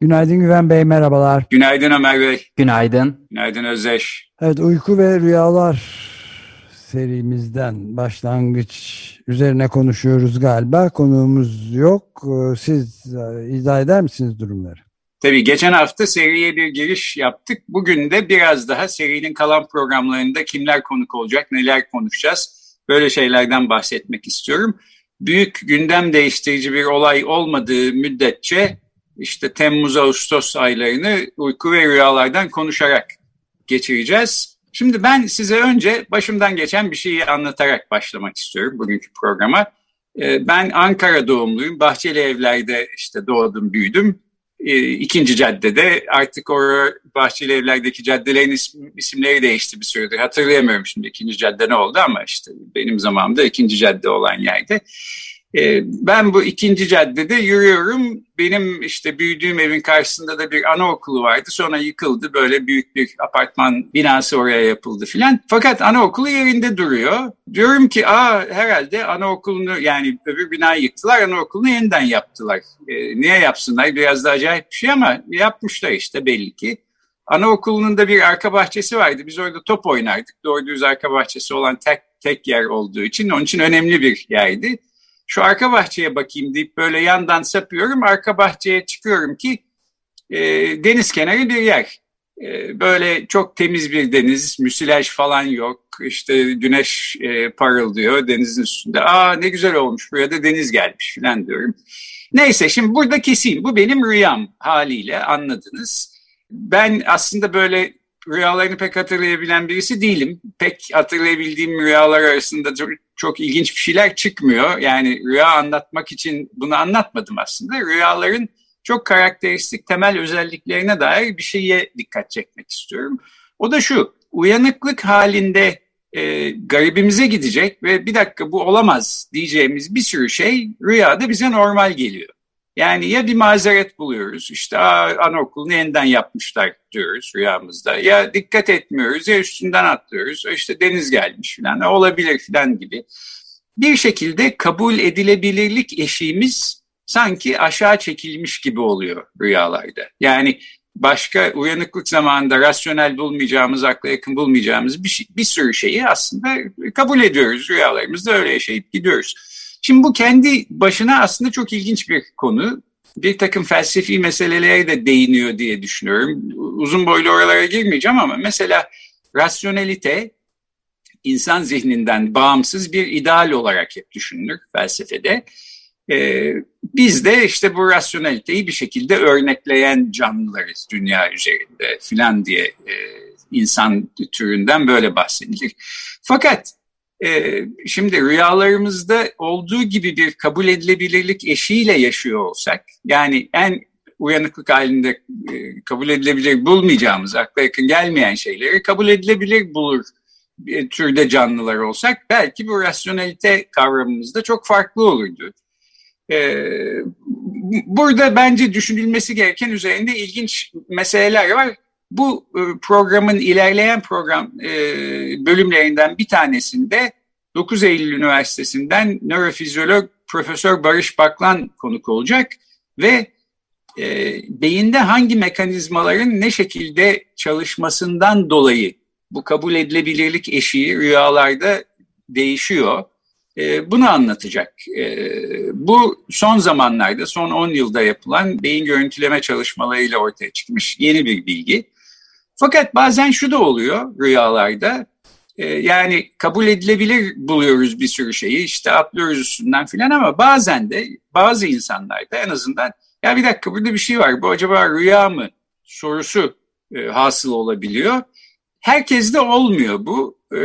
Günaydın Güven Bey, merhabalar. Günaydın Ömer Bey. Günaydın. Günaydın Özdeş. Evet, uyku ve rüyalar serimizden başlangıç üzerine konuşuyoruz galiba. Konuğumuz yok. Siz e, izah eder misiniz durumları? Tabii geçen hafta seriye bir giriş yaptık. Bugün de biraz daha serinin kalan programlarında kimler konuk olacak, neler konuşacağız böyle şeylerden bahsetmek istiyorum. Büyük gündem değiştirici bir olay olmadığı müddetçe işte Temmuz-Ağustos aylarını uyku ve rüyalardan konuşarak geçireceğiz. Şimdi ben size önce başımdan geçen bir şeyi anlatarak başlamak istiyorum bugünkü programa. Ee, ben Ankara doğumluyum. Bahçeli evlerde işte doğdum, büyüdüm e, ikinci caddede artık o Bahçeli Evler'deki caddelerin isim, isimleri değişti bir süredir. Hatırlayamıyorum şimdi ikinci cadde ne oldu ama işte benim zamanımda ikinci cadde olan yerde. E, ben bu ikinci caddede yürüyorum. Benim işte büyüdüğüm evin karşısında da bir anaokulu vardı. Sonra yıkıldı. Böyle büyük bir apartman binası oraya yapıldı filan. Fakat anaokulu yerinde duruyor. Diyorum ki aa herhalde anaokulunu yani öbür binayı yıktılar. Anaokulunu yeniden yaptılar. E, niye yapsınlar? Biraz da acayip bir şey ama yapmışlar işte belli ki. Anaokulunun da bir arka bahçesi vardı. Biz orada top oynardık. Doğru düz arka bahçesi olan tek tek yer olduğu için onun için önemli bir yerdi şu arka bahçeye bakayım deyip böyle yandan sapıyorum. Arka bahçeye çıkıyorum ki e, deniz kenarı bir yer. E, böyle çok temiz bir deniz, müsilaj falan yok. İşte güneş e, parıldıyor denizin üstünde. Aa ne güzel olmuş buraya da deniz gelmiş falan diyorum. Neyse şimdi burada keseyim. Bu benim rüyam haliyle anladınız. Ben aslında böyle rüyalarını pek hatırlayabilen birisi değilim. Pek hatırlayabildiğim rüyalar arasında çok, ilginç bir şeyler çıkmıyor. Yani rüya anlatmak için bunu anlatmadım aslında. Rüyaların çok karakteristik temel özelliklerine dair bir şeye dikkat çekmek istiyorum. O da şu, uyanıklık halinde e, garibimize gidecek ve bir dakika bu olamaz diyeceğimiz bir sürü şey rüyada bize normal geliyor. Yani ya bir mazeret buluyoruz, işte anaokulunu yeniden yapmışlar diyoruz rüyamızda. Ya dikkat etmiyoruz ya üstünden atlıyoruz, işte deniz gelmiş falan olabilir falan gibi. Bir şekilde kabul edilebilirlik eşiğimiz sanki aşağı çekilmiş gibi oluyor rüyalarda. Yani başka uyanıklık zamanında rasyonel bulmayacağımız, akla yakın bulmayacağımız bir, şey, bir sürü şeyi aslında kabul ediyoruz. Rüyalarımızda öyle yaşayıp gidiyoruz. Şimdi bu kendi başına aslında çok ilginç bir konu. Bir takım felsefi meselelere de değiniyor diye düşünüyorum. Uzun boylu oralara girmeyeceğim ama mesela rasyonelite insan zihninden bağımsız bir ideal olarak hep düşünülür felsefede. Ee, biz de işte bu rasyoneliteyi bir şekilde örnekleyen canlılarız dünya üzerinde filan diye e, insan türünden böyle bahsedilir. Fakat e, şimdi rüyalarımızda olduğu gibi bir kabul edilebilirlik eşiğiyle yaşıyor olsak, yani en uyanıklık halinde e, kabul edilebilir bulmayacağımız, akla yakın gelmeyen şeyleri kabul edilebilir bulur bir türde canlılar olsak belki bu rasyonelite kavramımızda çok farklı olurdu. Ee, burada bence düşünülmesi gereken üzerinde ilginç meseleler var bu e, programın ilerleyen program e, bölümlerinden bir tanesinde 9 Eylül Üniversitesi'nden nörofizyolog Profesör Barış Baklan konuk olacak ve e, beyinde hangi mekanizmaların ne şekilde çalışmasından dolayı bu kabul edilebilirlik eşiği rüyalarda değişiyor. E, bunu anlatacak. E, bu son zamanlarda, son 10 yılda yapılan beyin görüntüleme çalışmalarıyla ortaya çıkmış yeni bir bilgi. Fakat bazen şu da oluyor rüyalarda. E, yani kabul edilebilir buluyoruz bir sürü şeyi işte atlıyoruz üstünden filan ama bazen de bazı insanlarda en azından ya bir dakika burada bir şey var bu acaba rüya mı sorusu e, hasıl olabiliyor. Herkes de olmuyor bu. e,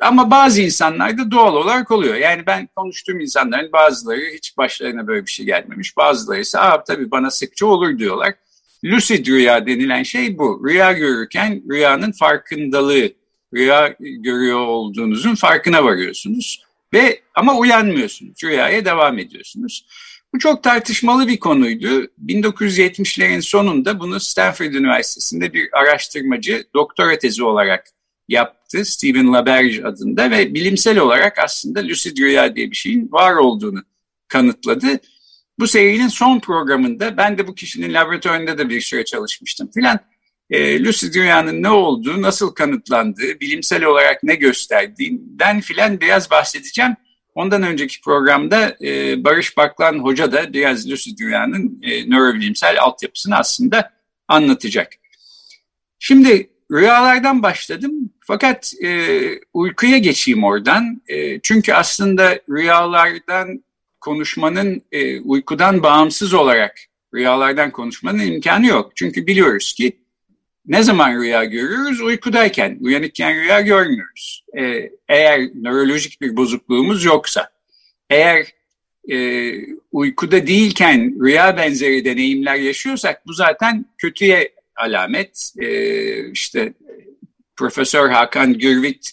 ama bazı insanlarda doğal olarak oluyor. Yani ben konuştuğum insanların bazıları hiç başlarına böyle bir şey gelmemiş. Bazıları ise Aa, tabii bana sıkça olur diyorlar. Lucid rüya denilen şey bu. Rüya görürken rüyanın farkındalığı, rüya görüyor olduğunuzun farkına varıyorsunuz. Ve ama uyanmıyorsunuz, rüyaya devam ediyorsunuz. Bu çok tartışmalı bir konuydu. 1970'lerin sonunda bunu Stanford Üniversitesi'nde bir araştırmacı doktora tezi olarak yaptı. Stephen LaBerge adında ve bilimsel olarak aslında lucid rüya diye bir şeyin var olduğunu kanıtladı. Bu serinin son programında ben de bu kişinin laboratuvarında da bir süre çalışmıştım filan. E, lucid rüyanın ne olduğu, nasıl kanıtlandığı, bilimsel olarak ne gösterdiğinden filan biraz bahsedeceğim. Ondan önceki programda e, Barış Baklan Hoca da biraz lucid rüyanın e, nörobilimsel altyapısını aslında anlatacak. Şimdi rüyalardan başladım fakat e, uykuya geçeyim oradan. E, çünkü aslında rüyalardan konuşmanın e, uykudan bağımsız olarak rüyalardan konuşmanın imkanı yok. Çünkü biliyoruz ki ne zaman rüya görüyoruz? Uykudayken, uyanıkken rüya görmüyoruz. Ee, eğer nörolojik bir bozukluğumuz yoksa, eğer e, uykuda değilken rüya benzeri deneyimler yaşıyorsak bu zaten kötüye alamet. Ee, işte Profesör Hakan Gürvit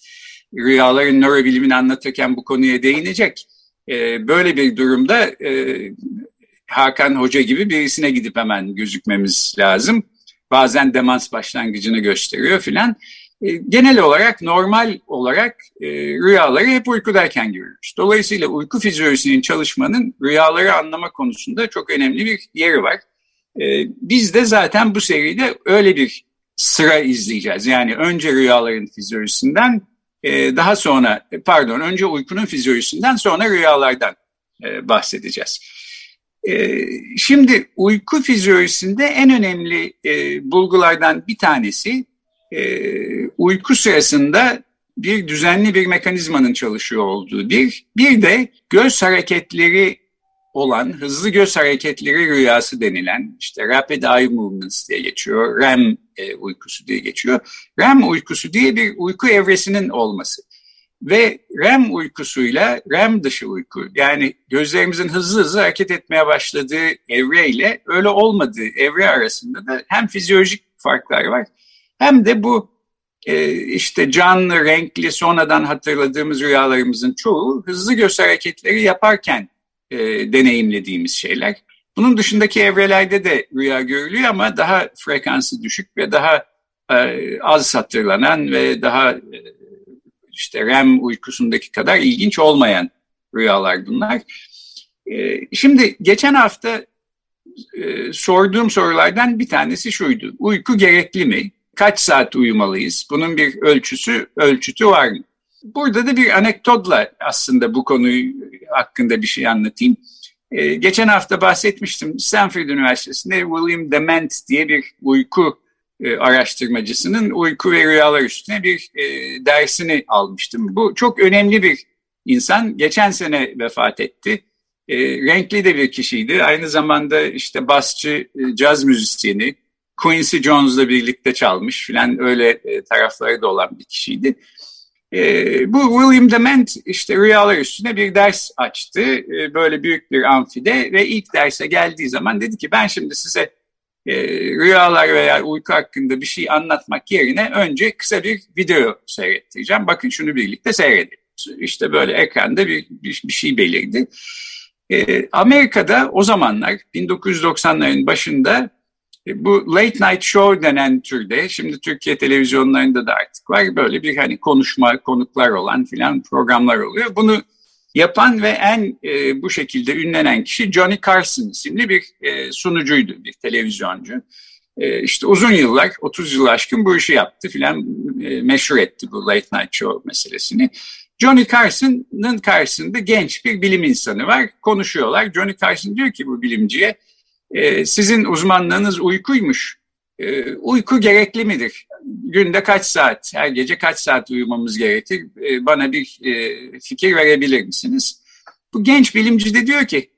rüyaların nörobilimini anlatırken bu konuya değinecek. Ee, böyle bir durumda e, Hakan Hoca gibi birisine gidip hemen gözükmemiz lazım bazen demans başlangıcını gösteriyor filan. E, genel olarak normal olarak e, rüyaları hep uykudayken görüyoruz. Dolayısıyla uyku fizyolojisinin çalışmanın rüyaları anlama konusunda çok önemli bir yeri var. E, biz de zaten bu seride öyle bir sıra izleyeceğiz. Yani önce rüyaların fizyolojisinden e, daha sonra pardon önce uykunun fizyolojisinden sonra rüyalardan e, bahsedeceğiz. Ee, şimdi uyku fizyolojisinde en önemli e, bulgulardan bir tanesi e, uyku sırasında bir düzenli bir mekanizmanın çalışıyor olduğu bir, bir de göz hareketleri olan hızlı göz hareketleri rüyası denilen işte rapid eye movements diye geçiyor, REM e, uykusu diye geçiyor. REM uykusu diye bir uyku evresinin olması. Ve REM uykusuyla REM dışı uyku yani gözlerimizin hızlı hızlı hareket etmeye başladığı evreyle öyle olmadığı evre arasında da hem fizyolojik farklar var hem de bu e, işte canlı, renkli, sonradan hatırladığımız rüyalarımızın çoğu hızlı göz hareketleri yaparken e, deneyimlediğimiz şeyler. Bunun dışındaki evrelerde de rüya görülüyor ama daha frekansı düşük ve daha e, az hatırlanan ve daha e, işte REM uykusundaki kadar ilginç olmayan rüyalar bunlar. Ee, şimdi geçen hafta e, sorduğum sorulardan bir tanesi şuydu. Uyku gerekli mi? Kaç saat uyumalıyız? Bunun bir ölçüsü, ölçütü var mı? Burada da bir anekdotla aslında bu konuyu hakkında bir şey anlatayım. Ee, geçen hafta bahsetmiştim. Stanford Üniversitesi'nde William Dement diye bir uyku e, araştırmacısının uyku ve rüyalar üstüne bir e, dersini almıştım. Bu çok önemli bir insan. Geçen sene vefat etti. E, renkli de bir kişiydi. Aynı zamanda işte basçı, e, caz müzisyeni, Quincy Jones'la birlikte çalmış filan öyle e, tarafları da olan bir kişiydi. E, bu William Dement işte rüyalar üstüne bir ders açtı. E, böyle büyük bir amfide ve ilk derse geldiği zaman dedi ki ben şimdi size e, rüyalar veya uyku hakkında bir şey anlatmak yerine önce kısa bir video seyrettireceğim. Bakın şunu birlikte seyredelim. İşte böyle ekranda bir, bir, bir şey belirdi. E, Amerika'da o zamanlar 1990'ların başında bu late night show denen türde, şimdi Türkiye televizyonlarında da artık var, böyle bir hani konuşma, konuklar olan filan programlar oluyor. Bunu Yapan ve en e, bu şekilde ünlenen kişi Johnny Carson isimli bir e, sunucuydu, bir televizyoncu. E, işte uzun yıllar, 30 yıl aşkın bu işi yaptı filan e, meşhur etti bu late night show meselesini. Johnny Carson'ın karşısında genç bir bilim insanı var. Konuşuyorlar. Johnny Carson diyor ki bu bilimciye, e, sizin uzmanlığınız uykuymuş. E, uyku gerekli midir? günde kaç saat, her gece kaç saat uyumamız gerekir? E, bana bir e, fikir verebilir misiniz? Bu genç bilimci de diyor ki,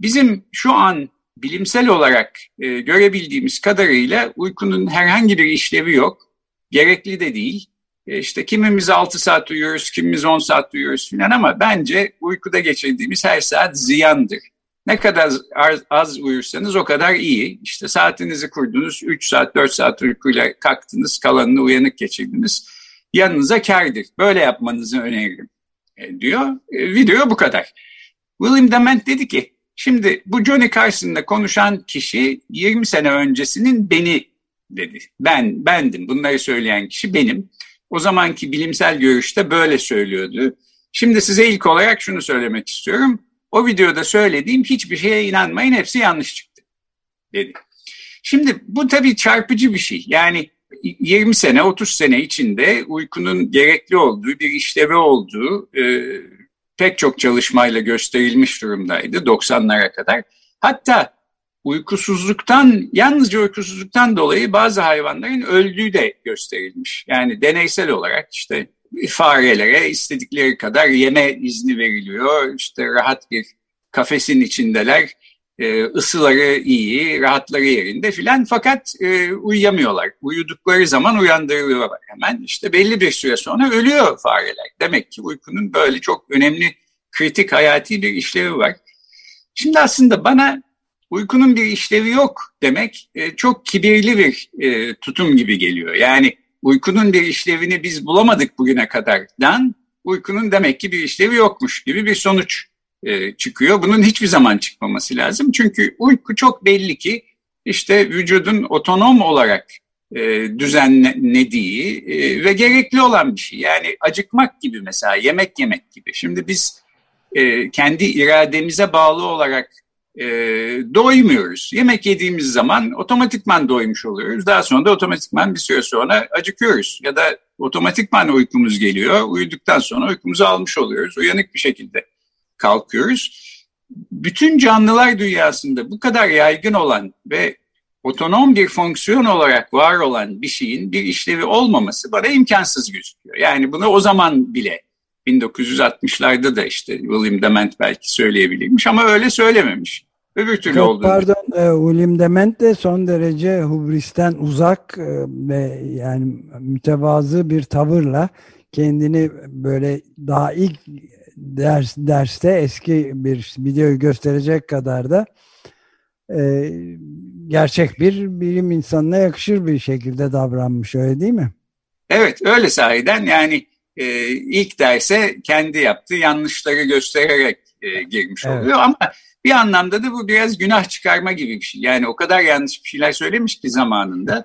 bizim şu an bilimsel olarak e, görebildiğimiz kadarıyla uykunun herhangi bir işlevi yok, gerekli de değil. E işte kimimiz 6 saat uyuyoruz, kimimiz 10 saat uyuyoruz filan ama bence uykuda geçirdiğimiz her saat ziyandır. Ne kadar az, az uyursanız o kadar iyi. İşte saatinizi kurdunuz, 3 saat, 4 saat uykuyla kalktınız, kalanını uyanık geçirdiniz. Yanınıza kardır. Böyle yapmanızı öneririm e, diyor. E, video bu kadar. William Dement dedi ki, şimdi bu Johnny Carson'la konuşan kişi 20 sene öncesinin beni dedi. Ben, bendim. Bunları söyleyen kişi benim. O zamanki bilimsel görüşte böyle söylüyordu. Şimdi size ilk olarak şunu söylemek istiyorum. O videoda söylediğim hiçbir şeye inanmayın hepsi yanlış çıktı dedi. Şimdi bu tabii çarpıcı bir şey. Yani 20 sene 30 sene içinde uykunun gerekli olduğu bir işlevi olduğu e, pek çok çalışmayla gösterilmiş durumdaydı 90'lara kadar. Hatta uykusuzluktan yalnızca uykusuzluktan dolayı bazı hayvanların öldüğü de gösterilmiş. Yani deneysel olarak işte farelere istedikleri kadar yeme izni veriliyor. İşte rahat bir kafesin içindeler. E, ısıları iyi, rahatları yerinde filan fakat e, uyuyamıyorlar. Uyudukları zaman uyandırılıyorlar hemen. İşte belli bir süre sonra ölüyor fareler. Demek ki uykunun böyle çok önemli, kritik, hayati bir işlevi var. Şimdi aslında bana uykunun bir işlevi yok demek e, çok kibirli bir e, tutum gibi geliyor. Yani uykunun bir işlevini biz bulamadık bugüne kadardan uykunun demek ki bir işlevi yokmuş gibi bir sonuç e, çıkıyor. Bunun hiçbir zaman çıkmaması lazım. Çünkü uyku çok belli ki işte vücudun otonom olarak e, düzenlediği e, ve gerekli olan bir şey. Yani acıkmak gibi mesela yemek yemek gibi. Şimdi biz e, kendi irademize bağlı olarak e, doymuyoruz. Yemek yediğimiz zaman otomatikman doymuş oluyoruz. Daha sonra da otomatikman bir süre sonra acıkıyoruz. Ya da otomatikman uykumuz geliyor. Uyuduktan sonra uykumuzu almış oluyoruz. Uyanık bir şekilde kalkıyoruz. Bütün canlılar dünyasında bu kadar yaygın olan ve otonom bir fonksiyon olarak var olan bir şeyin bir işlevi olmaması bana imkansız gözüküyor. Yani bunu o zaman bile 1960'larda da işte William Dement belki söyleyebilirmiş ama öyle söylememiş. Öbür türlü Çok oldu. Pardon e, William Dement de son derece hubristen uzak e, ve yani mütevazı bir tavırla kendini böyle daha ilk ders derste eski bir video gösterecek kadar da e, gerçek bir bilim insanına yakışır bir şekilde davranmış öyle değil mi? Evet öyle sahiden yani e, ilk derse kendi yaptığı yanlışları göstererek e, girmiş evet. oluyor ama bir anlamda da bu biraz günah çıkarma gibi bir şey. Yani o kadar yanlış bir şeyler söylemiş ki zamanında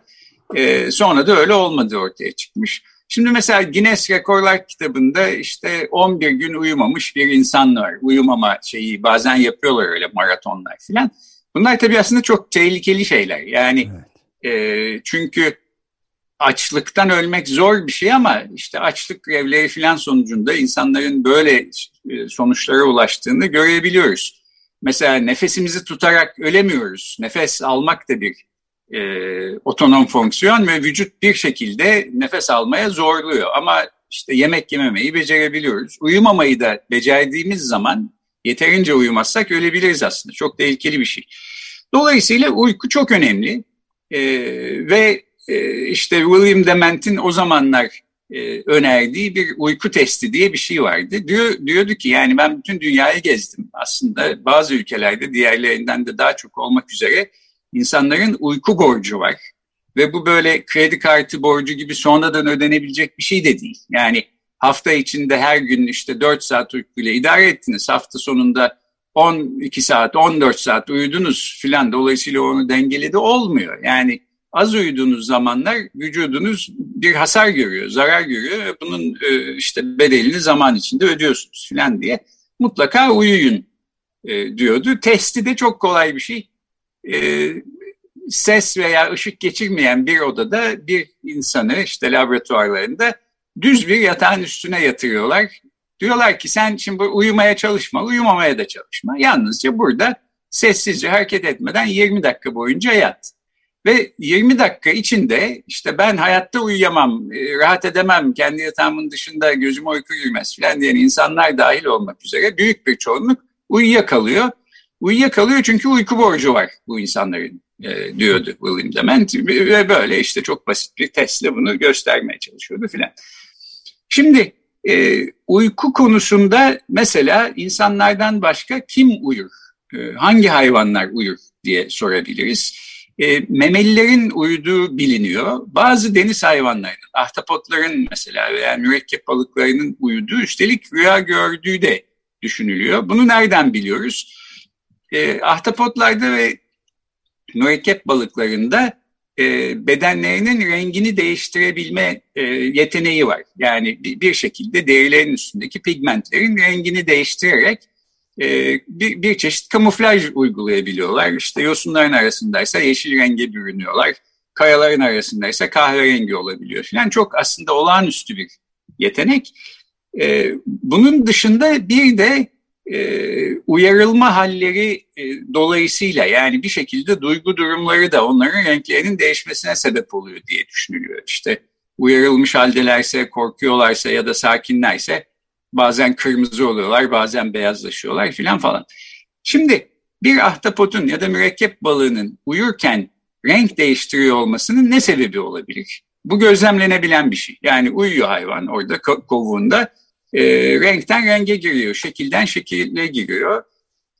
e, sonra da öyle olmadı ortaya çıkmış. Şimdi mesela Guinness Rekorlar kitabında işte 11 gün uyumamış bir insan var. Uyumama şeyi bazen yapıyorlar öyle maratonlar falan. Bunlar tabii aslında çok tehlikeli şeyler. Yani evet. e, çünkü açlıktan ölmek zor bir şey ama işte açlık grevleri falan sonucunda insanların böyle e, sonuçlara ulaştığını görebiliyoruz. Mesela nefesimizi tutarak ölemiyoruz. Nefes almak da bir e, otonom fonksiyon ve vücut bir şekilde nefes almaya zorluyor. Ama işte yemek yememeyi becerebiliyoruz. Uyumamayı da becerdiğimiz zaman yeterince uyumazsak ölebiliriz aslında. Çok tehlikeli bir şey. Dolayısıyla uyku çok önemli e, ve işte William Dement'in o zamanlar e, önerdiği bir uyku testi diye bir şey vardı. Diyor, diyordu ki yani ben bütün dünyayı gezdim. Aslında bazı ülkelerde diğerlerinden de daha çok olmak üzere insanların uyku borcu var. Ve bu böyle kredi kartı borcu gibi sonradan ödenebilecek bir şey de değil. Yani hafta içinde her gün işte 4 saat uykuyla idare ettiniz. Hafta sonunda 12 saat, 14 saat uyudunuz filan. Dolayısıyla onu dengeledi olmuyor. Yani az uyuduğunuz zamanlar vücudunuz bir hasar görüyor, zarar görüyor ve bunun e, işte bedelini zaman içinde ödüyorsunuz filan diye mutlaka uyuyun e, diyordu. Testi de çok kolay bir şey. E, ses veya ışık geçirmeyen bir odada bir insanı işte laboratuvarlarında düz bir yatağın üstüne yatırıyorlar. Diyorlar ki sen şimdi uyumaya çalışma, uyumamaya da çalışma. Yalnızca burada sessizce hareket etmeden 20 dakika boyunca yat. Ve 20 dakika içinde işte ben hayatta uyuyamam, e, rahat edemem, kendi yatağımın dışında gözüme uyku girmez falan diyen insanlar dahil olmak üzere büyük bir çoğunluk uyuyakalıyor. Uyuyakalıyor çünkü uyku borcu var bu insanların e, diyordu William Dement ve böyle işte çok basit bir testle bunu göstermeye çalışıyordu filan. Şimdi e, uyku konusunda mesela insanlardan başka kim uyur? Hangi hayvanlar uyur diye sorabiliriz. E, memelilerin uyuduğu biliniyor. Bazı deniz hayvanlarının, ahtapotların mesela veya mürekkep balıklarının uyuduğu üstelik rüya gördüğü de düşünülüyor. Bunu nereden biliyoruz? E, ahtapotlarda ve mürekkep balıklarında e, bedenlerinin rengini değiştirebilme e, yeteneği var. Yani bir, bir şekilde derilerin üstündeki pigmentlerin rengini değiştirerek e, bir, bir çeşit kamuflaj uygulayabiliyorlar. İşte yosunların arasındaysa yeşil renge bürünüyorlar. Kayaların arasındaysa kahverengi olabiliyor falan. Çok aslında olağanüstü bir yetenek. E, bunun dışında bir de e, uyarılma halleri e, dolayısıyla yani bir şekilde duygu durumları da onların renklerinin değişmesine sebep oluyor diye düşünülüyor. İşte uyarılmış haldelerse, korkuyorlarsa ya da sakinlerse bazen kırmızı oluyorlar, bazen beyazlaşıyorlar filan falan. Şimdi bir ahtapotun ya da mürekkep balığının uyurken renk değiştiriyor olmasının ne sebebi olabilir? Bu gözlemlenebilen bir şey. Yani uyuyor hayvan orada kovuğunda e, renkten renge giriyor, şekilden şekile giriyor.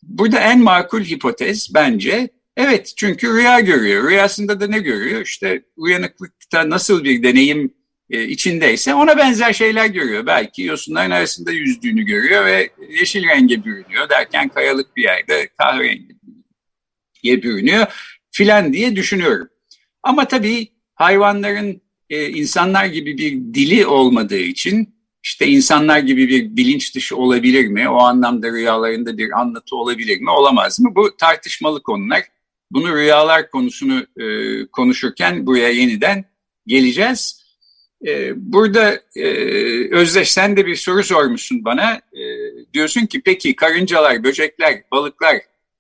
Burada en makul hipotez bence evet çünkü rüya görüyor. Rüyasında da ne görüyor? İşte uyanıklıkta nasıl bir deneyim e, içindeyse ona benzer şeyler görüyor. Belki yosunların arasında yüzdüğünü görüyor ve yeşil renge bürünüyor derken kayalık bir yerde kahverengi bürünüyor filan diye düşünüyorum. Ama tabii hayvanların e, insanlar gibi bir dili olmadığı için işte insanlar gibi bir bilinç dışı olabilir mi? O anlamda rüyalarında bir anlatı olabilir mi? Olamaz mı? Bu tartışmalı konular. Bunu rüyalar konusunu e, konuşurken buraya yeniden geleceğiz. E, burada e, Özdeş sen de bir soru sormuşsun bana. E, diyorsun ki peki karıncalar, böcekler, balıklar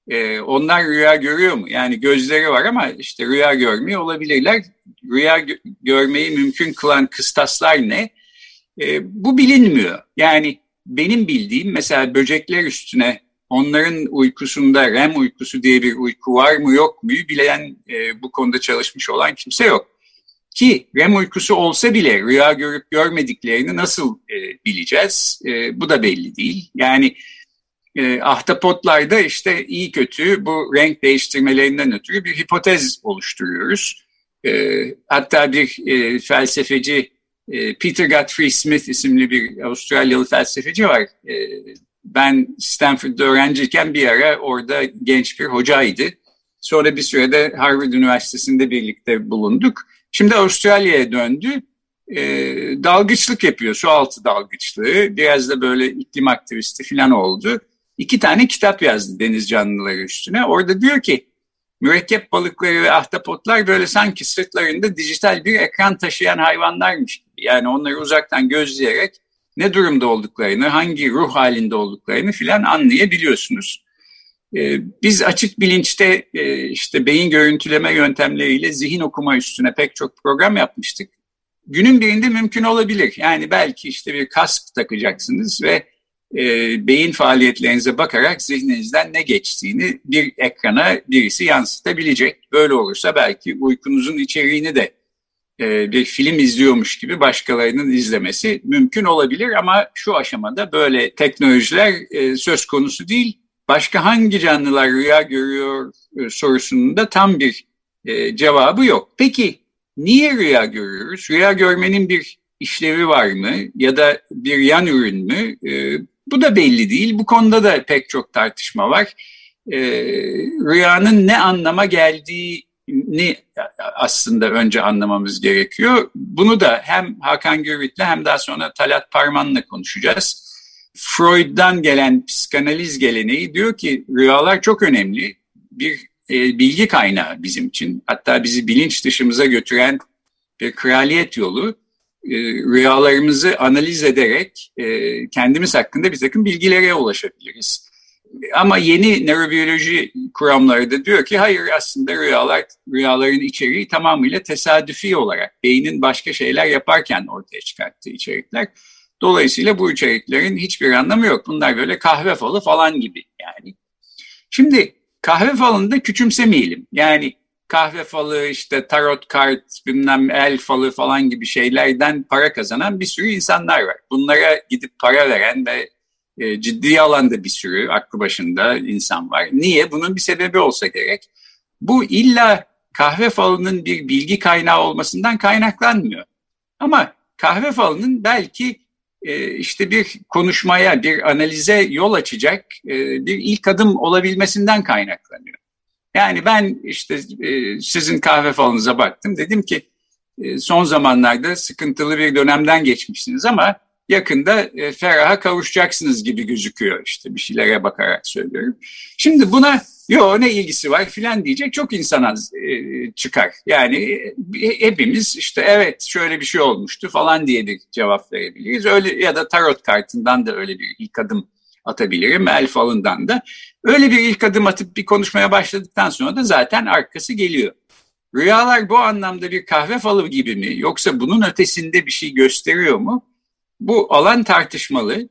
e, onlar rüya görüyor mu? Yani gözleri var ama işte rüya görmüyor olabilirler. Rüya gö görmeyi mümkün kılan kıstaslar ne? E, bu bilinmiyor. Yani benim bildiğim mesela böcekler üstüne onların uykusunda REM uykusu diye bir uyku var mı yok mu bilen e, bu konuda çalışmış olan kimse yok. Ki REM uykusu olsa bile rüya görüp görmediklerini nasıl e, bileceğiz? E, bu da belli değil. Yani e, ahtapotlarda işte iyi kötü bu renk değiştirmelerinden ötürü bir hipotez oluşturuyoruz. E, hatta bir e, felsefeci e, Peter Godfrey Smith isimli bir Avustralyalı felsefeci var. E, ben Stanford'da öğrenciyken bir ara orada genç bir hocaydı. Sonra bir sürede Harvard Üniversitesi'nde birlikte bulunduk. Şimdi Avustralya'ya döndü. E, dalgıçlık yapıyor, su altı dalgıçlığı. Biraz da böyle iklim aktivisti falan oldu. İki tane kitap yazdı deniz canlıları üstüne. Orada diyor ki mürekkep balıkları ve ahtapotlar böyle sanki sırtlarında dijital bir ekran taşıyan hayvanlarmış yani onları uzaktan gözleyerek ne durumda olduklarını, hangi ruh halinde olduklarını filan anlayabiliyorsunuz. Ee, biz açık bilinçte e, işte beyin görüntüleme yöntemleriyle zihin okuma üstüne pek çok program yapmıştık. Günün birinde mümkün olabilir. Yani belki işte bir kask takacaksınız ve e, beyin faaliyetlerinize bakarak zihninizden ne geçtiğini bir ekrana birisi yansıtabilecek. Böyle olursa belki uykunuzun içeriğini de e, bir film izliyormuş gibi başkalarının izlemesi mümkün olabilir ama şu aşamada böyle teknolojiler söz konusu değil. Başka hangi canlılar rüya görüyor e, sorusunun da tam bir e, cevabı yok. Peki niye rüya görüyoruz? Rüya görmenin bir işlevi var mı ya da bir yan ürün mü? E, bu da belli değil. Bu konuda da pek çok tartışma var. E, rüyanın ne anlama geldiği ni aslında önce anlamamız gerekiyor. Bunu da hem Hakan Gürvit'le hem daha sonra Talat Parman'la konuşacağız. Freud'dan gelen psikanaliz geleneği diyor ki rüyalar çok önemli. Bir e, bilgi kaynağı bizim için. Hatta bizi bilinç dışımıza götüren bir kraliyet yolu. E, rüyalarımızı analiz ederek e, kendimiz hakkında bir takım bilgilere ulaşabiliriz. Ama yeni nörobiyoloji kuramları da diyor ki hayır aslında rüyalar, rüyaların içeriği tamamıyla tesadüfi olarak beynin başka şeyler yaparken ortaya çıkarttığı içerikler. Dolayısıyla bu içeriklerin hiçbir anlamı yok. Bunlar böyle kahve falı falan gibi yani. Şimdi kahve falını da küçümsemeyelim. Yani kahve falı, işte tarot kart, bilmem el falı falan gibi şeylerden para kazanan bir sürü insanlar var. Bunlara gidip para veren ve e, ciddi alanda bir sürü aklı başında insan var. Niye? Bunun bir sebebi olsa gerek. Bu illa kahve falının bir bilgi kaynağı olmasından kaynaklanmıyor. Ama kahve falının belki işte bir konuşmaya, bir analize yol açacak e, bir ilk adım olabilmesinden kaynaklanıyor. Yani ben işte e, sizin kahve falınıza baktım. Dedim ki e, son zamanlarda sıkıntılı bir dönemden geçmişsiniz ama yakında e, feraha kavuşacaksınız gibi gözüküyor işte bir şeylere bakarak söylüyorum. Şimdi buna yo ne ilgisi var filan diyecek çok insan az e, çıkar. Yani e, hepimiz işte evet şöyle bir şey olmuştu falan diye bir cevap verebiliriz. Öyle ya da tarot kartından da öyle bir ilk adım atabilirim. El falından da. Öyle bir ilk adım atıp bir konuşmaya başladıktan sonra da zaten arkası geliyor. Rüyalar bu anlamda bir kahve falı gibi mi yoksa bunun ötesinde bir şey gösteriyor mu? Bu alan tartışmalı.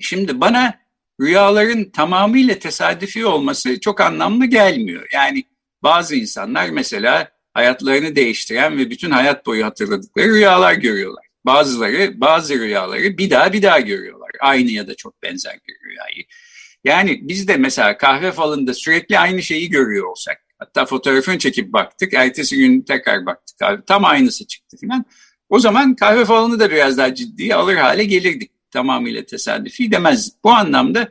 Şimdi bana rüyaların tamamıyla tesadüfi olması çok anlamlı gelmiyor. Yani bazı insanlar mesela hayatlarını değiştiren ve bütün hayat boyu hatırladıkları rüyalar görüyorlar. Bazıları bazı rüyaları bir daha bir daha görüyorlar. Aynı ya da çok benzer bir rüyayı. Yani biz de mesela kahve falında sürekli aynı şeyi görüyor olsak, hatta fotoğrafını çekip baktık, ertesi gün tekrar baktık tam aynısı çıktı falan. O zaman kahve falını da biraz daha ciddiye alır hale gelirdik. Tamamıyla tesadüfi demez. Bu anlamda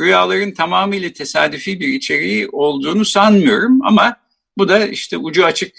rüyaların tamamıyla tesadüfi bir içeriği olduğunu sanmıyorum ama bu da işte ucu açık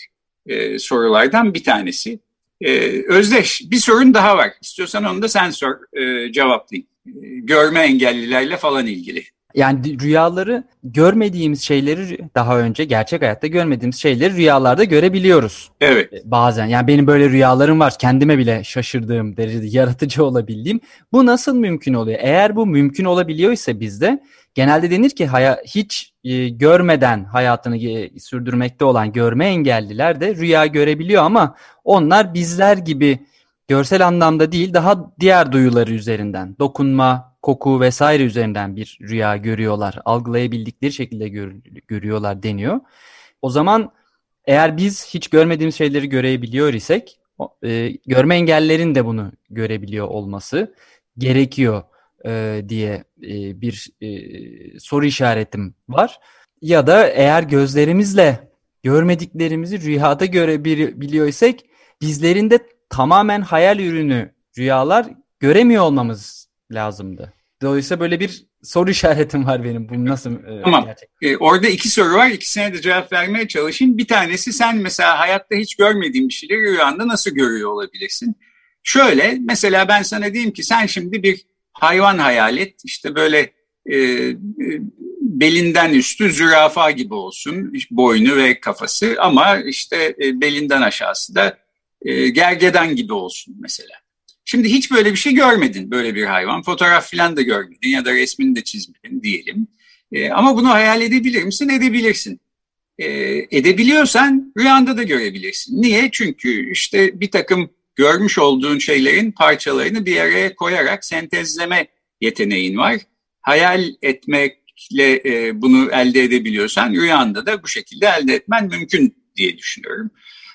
e, sorulardan bir tanesi. E, Özdeş bir sorun daha var. İstiyorsan onu da sen sor e, cevaplayayım. E, görme engellilerle falan ilgili. Yani rüyaları görmediğimiz şeyleri daha önce gerçek hayatta görmediğimiz şeyleri rüyalarda görebiliyoruz. Evet. E, bazen yani benim böyle rüyalarım var kendime bile şaşırdığım derecede yaratıcı olabildiğim. Bu nasıl mümkün oluyor? Eğer bu mümkün olabiliyorsa bizde genelde denir ki haya, hiç e, görmeden hayatını e, sürdürmekte olan görme engelliler de rüya görebiliyor ama onlar bizler gibi görsel anlamda değil daha diğer duyuları üzerinden dokunma, koku vesaire üzerinden bir rüya görüyorlar. Algılayabildikleri şekilde gör, görüyorlar deniyor. O zaman eğer biz hiç görmediğimiz şeyleri görebiliyor isek e, görme engellerin de bunu görebiliyor olması gerekiyor e, diye e, bir e, soru işaretim var. Ya da eğer gözlerimizle görmediklerimizi rüyada görebiliyor isek bizlerin de tamamen hayal ürünü rüyalar göremiyor olmamız lazımdı. Dolayısıyla böyle bir soru işaretim var benim. Bu nasıl e, Tamam. Gerçekten? Ee, orada iki soru var. İkisine de cevap vermeye çalışayım. Bir tanesi sen mesela hayatta hiç görmediğin bir şeyleri rüyanda nasıl görüyor olabilirsin? Şöyle mesela ben sana diyeyim ki sen şimdi bir hayvan hayal et. İşte böyle e, e belinden üstü zürafa gibi olsun. Boynu ve kafası ama işte e, belinden aşağısı da e, gergedan gibi olsun mesela. Şimdi hiç böyle bir şey görmedin böyle bir hayvan. Fotoğraf falan da görmedin ya da resmini de çizmedin diyelim. E, ama bunu hayal edebilir misin? Edebilirsin. E, edebiliyorsan rüyanda da görebilirsin. Niye? Çünkü işte bir takım görmüş olduğun şeylerin parçalarını bir araya koyarak sentezleme yeteneğin var. Hayal etmekle e, bunu elde edebiliyorsan rüyanda da bu şekilde elde etmen mümkün diye düşünüyorum.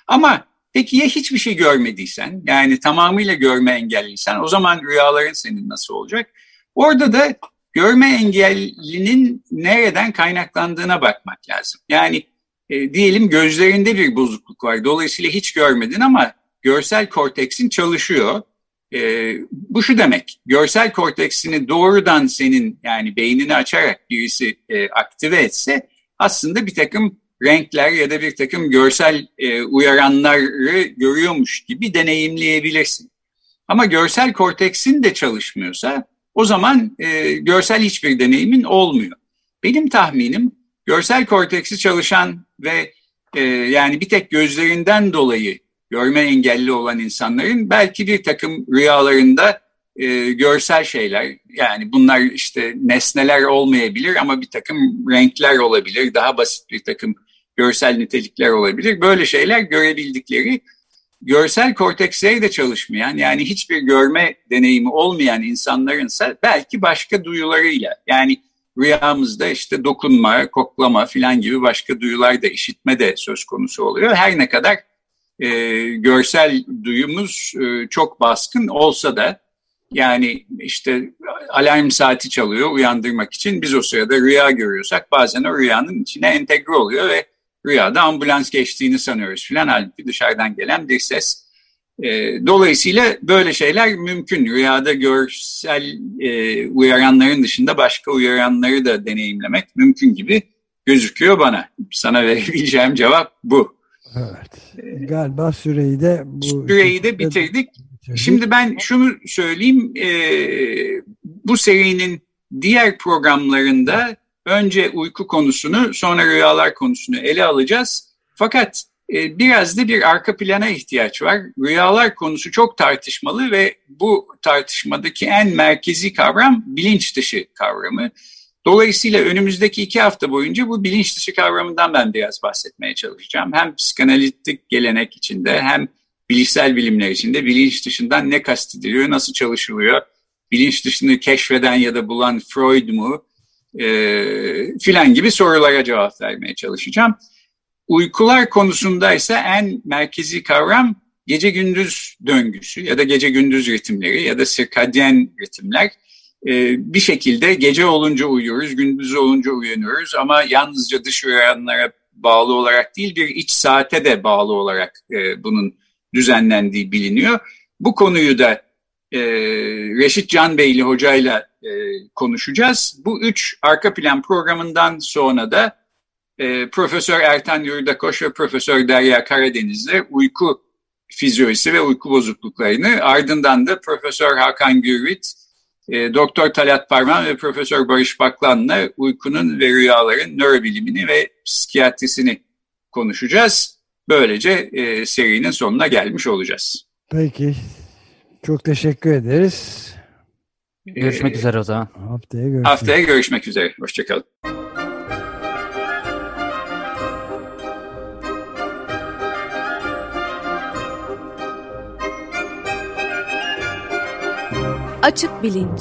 Ama Peki ya hiçbir şey görmediysen, yani tamamıyla görme engelliysen o zaman rüyaların senin nasıl olacak? Orada da görme engellinin nereden kaynaklandığına bakmak lazım. Yani e, diyelim gözlerinde bir bozukluk var. Dolayısıyla hiç görmedin ama görsel korteksin çalışıyor. E, bu şu demek, görsel korteksini doğrudan senin yani beynini açarak birisi e, aktive etse aslında bir takım renkler ya da bir takım görsel e, uyaranları görüyormuş gibi deneyimleyebilirsin. Ama görsel korteksin de çalışmıyorsa o zaman e, görsel hiçbir deneyimin olmuyor. Benim tahminim görsel korteksi çalışan ve e, yani bir tek gözlerinden dolayı görme engelli olan insanların belki bir takım rüyalarında e, görsel şeyler yani bunlar işte nesneler olmayabilir ama bir takım renkler olabilir daha basit bir takım görsel nitelikler olabilir. Böyle şeyler görebildikleri görsel korteksleri de çalışmayan yani hiçbir görme deneyimi olmayan insanlarınsa belki başka duyularıyla yani rüyamızda işte dokunma, koklama filan gibi başka duyular da işitme de söz konusu oluyor. Her ne kadar e, görsel duyumuz e, çok baskın olsa da yani işte alarm saati çalıyor uyandırmak için biz o sırada rüya görüyorsak bazen o rüyanın içine entegre oluyor ve rüyada ambulans geçtiğini sanıyoruz filan halbuki dışarıdan gelen bir ses. E, dolayısıyla böyle şeyler mümkün. Rüyada görsel e, uyaranların dışında başka uyaranları da deneyimlemek mümkün gibi gözüküyor bana. Sana verebileceğim cevap bu. Evet. Galiba süreyi de bu süreyi de bitirdik. bitirdik. Şimdi ben şunu söyleyeyim. E, bu serinin diğer programlarında önce uyku konusunu sonra rüyalar konusunu ele alacağız. Fakat e, biraz da bir arka plana ihtiyaç var. Rüyalar konusu çok tartışmalı ve bu tartışmadaki en merkezi kavram bilinç dışı kavramı. Dolayısıyla önümüzdeki iki hafta boyunca bu bilinç dışı kavramından ben biraz bahsetmeye çalışacağım. Hem psikanalitik gelenek içinde hem bilişsel bilimler içinde bilinç dışından ne kastediliyor, nasıl çalışılıyor, bilinç dışını keşfeden ya da bulan Freud mu e, filan gibi sorulara cevap vermeye çalışacağım. Uykular konusunda ise en merkezi kavram gece gündüz döngüsü ya da gece gündüz ritimleri ya da sirkadyen ritimler. Ee, bir şekilde gece olunca uyuyoruz, gündüz olunca uyanıyoruz ama yalnızca dış uyaranlara bağlı olarak değil bir iç saate de bağlı olarak e, bunun düzenlendiği biliniyor. Bu konuyu da e, Reşit Canbeyli hocayla e, konuşacağız. Bu üç arka plan programından sonra da e, Profesör Ertan Yurdakoş ve Profesör Derya Karadeniz'le uyku fizyolojisi ve uyku bozukluklarını ardından da Profesör Hakan Gürvit, e, Doktor Talat Parman ve Profesör Barış Baklan'la uykunun ve rüyaların nörobilimini ve psikiyatrisini konuşacağız. Böylece e, serinin sonuna gelmiş olacağız. Peki. Çok teşekkür ederiz. Görüşmek ee, üzere o zaman. Haftaya görüşmek, Haftaya görüşmek üzere. Hoşçakalın. Açık Bilinç